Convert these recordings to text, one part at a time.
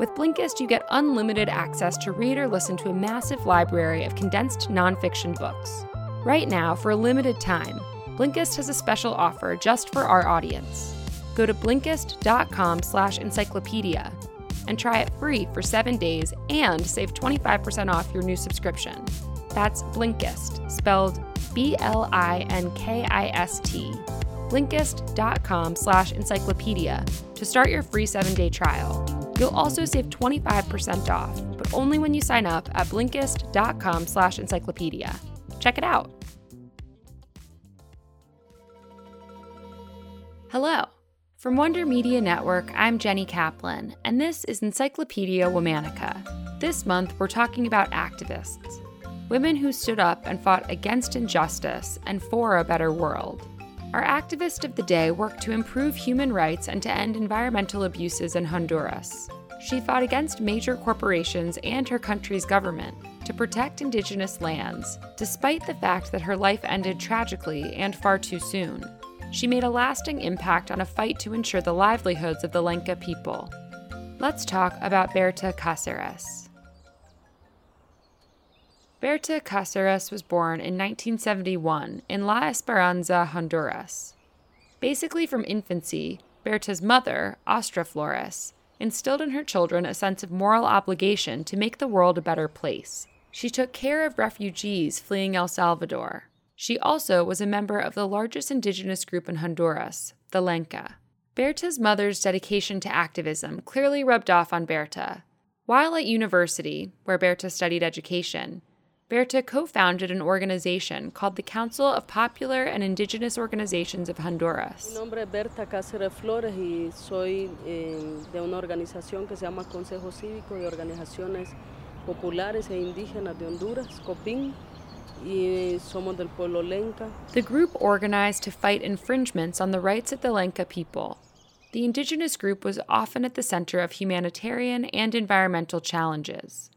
With Blinkist, you get unlimited access to read or listen to a massive library of condensed nonfiction books. Right now, for a limited time, Blinkist has a special offer just for our audience. Go to Blinkist.com slash encyclopedia and try it free for seven days and save 25% off your new subscription. That's Blinkist, spelled B-L-I-N-K-I-S-T. Blinkist.com slash encyclopedia to start your free seven-day trial. You'll also save 25% off, but only when you sign up at Blinkist.com slash encyclopedia. Check it out. Hello. From Wonder Media Network, I'm Jenny Kaplan, and this is Encyclopedia Womannica. This month, we're talking about activists women who stood up and fought against injustice and for a better world. Our activist of the day worked to improve human rights and to end environmental abuses in Honduras. She fought against major corporations and her country's government to protect indigenous lands, despite the fact that her life ended tragically and far too soon. She made a lasting impact on a fight to ensure the livelihoods of the Lenca people. Let's talk about Berta Cáceres. Berta Cáceres was born in 1971 in La Esperanza, Honduras. Basically, from infancy, Berta's mother, Austra Flores, instilled in her children a sense of moral obligation to make the world a better place. She took care of refugees fleeing El Salvador. She also was a member of the largest indigenous group in Honduras, the Lenca. Berta's mother's dedication to activism clearly rubbed off on Berta. While at university, where Berta studied education, Berta co founded an organization called the Council of Popular and Indigenous Organizations of Honduras. Mi nombre es Berta Cáceres Flores y soy eh, de una organización que se llama Consejo Cívico de Organizaciones Populares e Indígenas de Honduras, COPIN, y somos del pueblo Lenca. The group organized to fight infringements on the rights of the Lenca people. The indigenous group was often at the center of humanitarian and environmental challenges.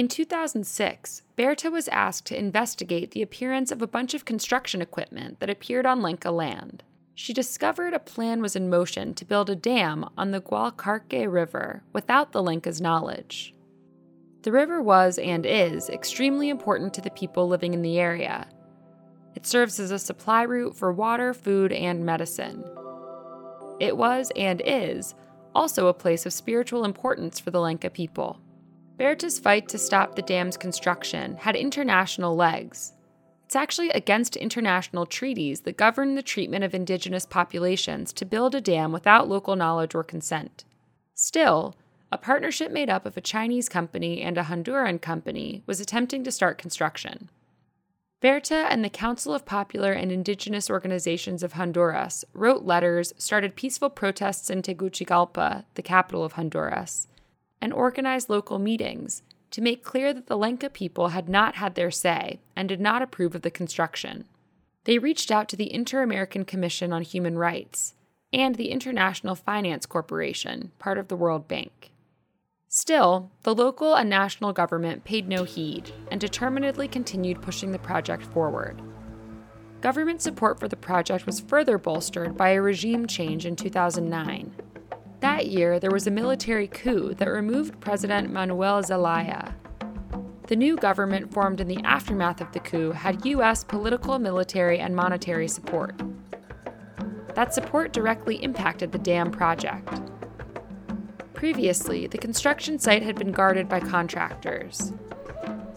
In 2006, Berta was asked to investigate the appearance of a bunch of construction equipment that appeared on Lenca land. She discovered a plan was in motion to build a dam on the Gualcarque River without the Lenca's knowledge. The river was and is extremely important to the people living in the area. It serves as a supply route for water, food, and medicine. It was and is also a place of spiritual importance for the Lenca people. Berta's fight to stop the dam's construction had international legs. It's actually against international treaties that govern the treatment of indigenous populations to build a dam without local knowledge or consent. Still, a partnership made up of a Chinese company and a Honduran company was attempting to start construction. Berta and the Council of Popular and Indigenous Organizations of Honduras wrote letters, started peaceful protests in Tegucigalpa, the capital of Honduras, and organized local meetings to make clear that the Lenca people had not had their say and did not approve of the construction. They reached out to the Inter American Commission on Human Rights and the International Finance Corporation, part of the World Bank. Still, the local and national government paid no heed and determinedly continued pushing the project forward. Government support for the project was further bolstered by a regime change in 2009 that year, there was a military coup that removed President Manuel Zelaya. The new government formed in the aftermath of the coup had U.S. political, military, and monetary support. That support directly impacted the dam project. Previously, the construction site had been guarded by contractors.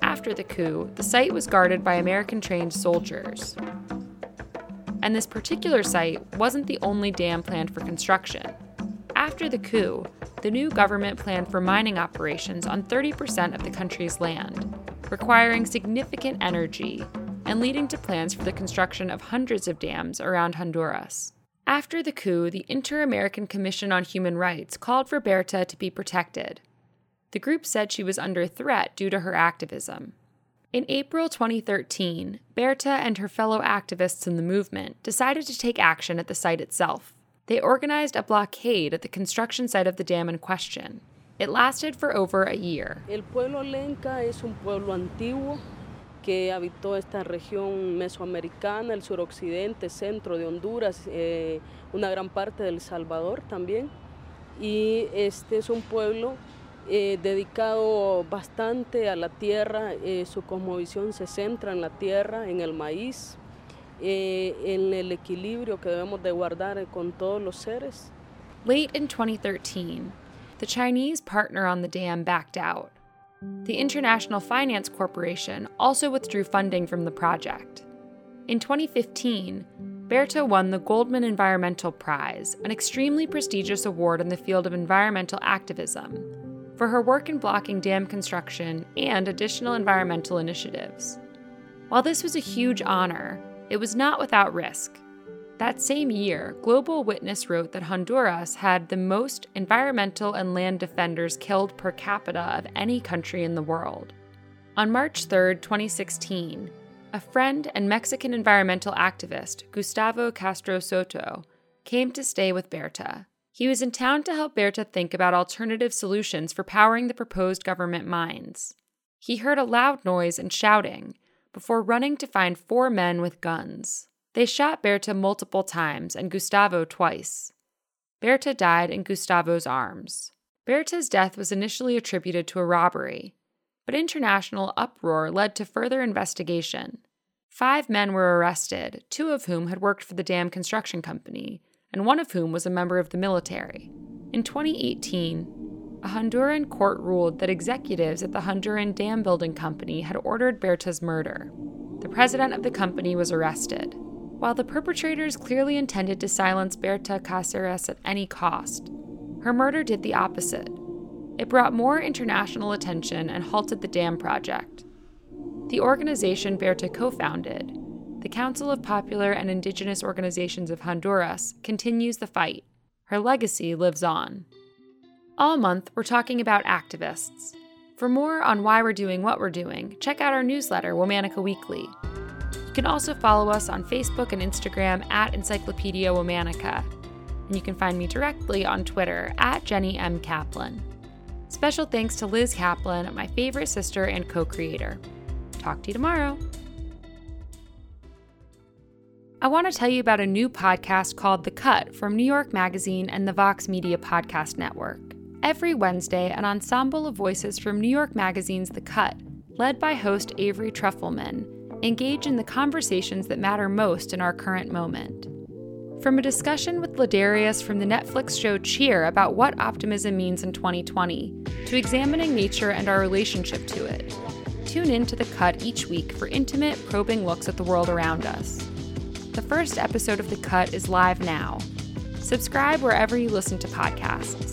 After the coup, the site was guarded by American trained soldiers. And this particular site wasn't the only dam planned for construction. After the coup, the new government planned for mining operations on 30% of the country's land, requiring significant energy and leading to plans for the construction of hundreds of dams around Honduras. After the coup, the Inter American Commission on Human Rights called for Berta to be protected. The group said she was under threat due to her activism. In April 2013, Berta and her fellow activists in the movement decided to take action at the site itself. They organized a blockade at the construction site of the dam in question. It lasted for over a year. El pueblo Lenca es un pueblo antiguo que habitó esta región mesoamericana, el suroccidente, centro de Honduras, eh, una gran parte del Salvador también. Y este es un pueblo eh, dedicado bastante a la tierra, eh, su cosmovisión se centra en la tierra, en el maíz, eh, en el equilibrio que debemos de guardar con todos los seres. Late in 2013, the Chinese partner on the dam backed out. The International Finance Corporation also withdrew funding from the project. In 2015, Berta won the Goldman Environmental Prize, an extremely prestigious award in the field of environmental activism, for her work in blocking dam construction and additional environmental initiatives. While this was a huge honor, it was not without risk. That same year, Global Witness wrote that Honduras had the most environmental and land defenders killed per capita of any country in the world. On March 3, 2016, a friend and Mexican environmental activist, Gustavo Castro Soto, came to stay with Berta. He was in town to help Berta think about alternative solutions for powering the proposed government mines. He heard a loud noise and shouting before running to find four men with guns. They shot Berta multiple times and Gustavo twice. Berta died in Gustavo's arms. Berta's death was initially attributed to a robbery, but international uproar led to further investigation. Five men were arrested, two of whom had worked for the dam construction company, and one of whom was a member of the military. In 2018, a Honduran court ruled that executives at the Honduran Dam Building Company had ordered Berta's murder. The president of the company was arrested. While the perpetrators clearly intended to silence Berta Cáceres at any cost, her murder did the opposite. It brought more international attention and halted the dam project. The organization Berta co founded, the Council of Popular and Indigenous Organizations of Honduras, continues the fight. Her legacy lives on. All month, we're talking about activists. For more on why we're doing what we're doing, check out our newsletter, Womannica Weekly. You can also follow us on Facebook and Instagram at Encyclopedia Womannica. And you can find me directly on Twitter at Jenny M. Kaplan. Special thanks to Liz Kaplan, my favorite sister and co creator. Talk to you tomorrow. I want to tell you about a new podcast called The Cut from New York Magazine and the Vox Media Podcast Network. Every Wednesday, an ensemble of voices from New York Magazine's The Cut, led by host Avery Trufelman, engage in the conversations that matter most in our current moment. From a discussion with Ladarius from the Netflix show Cheer about what optimism means in 2020, to examining nature and our relationship to it, tune in to The Cut each week for intimate, probing looks at the world around us. The first episode of The Cut is live now. Subscribe wherever you listen to podcasts.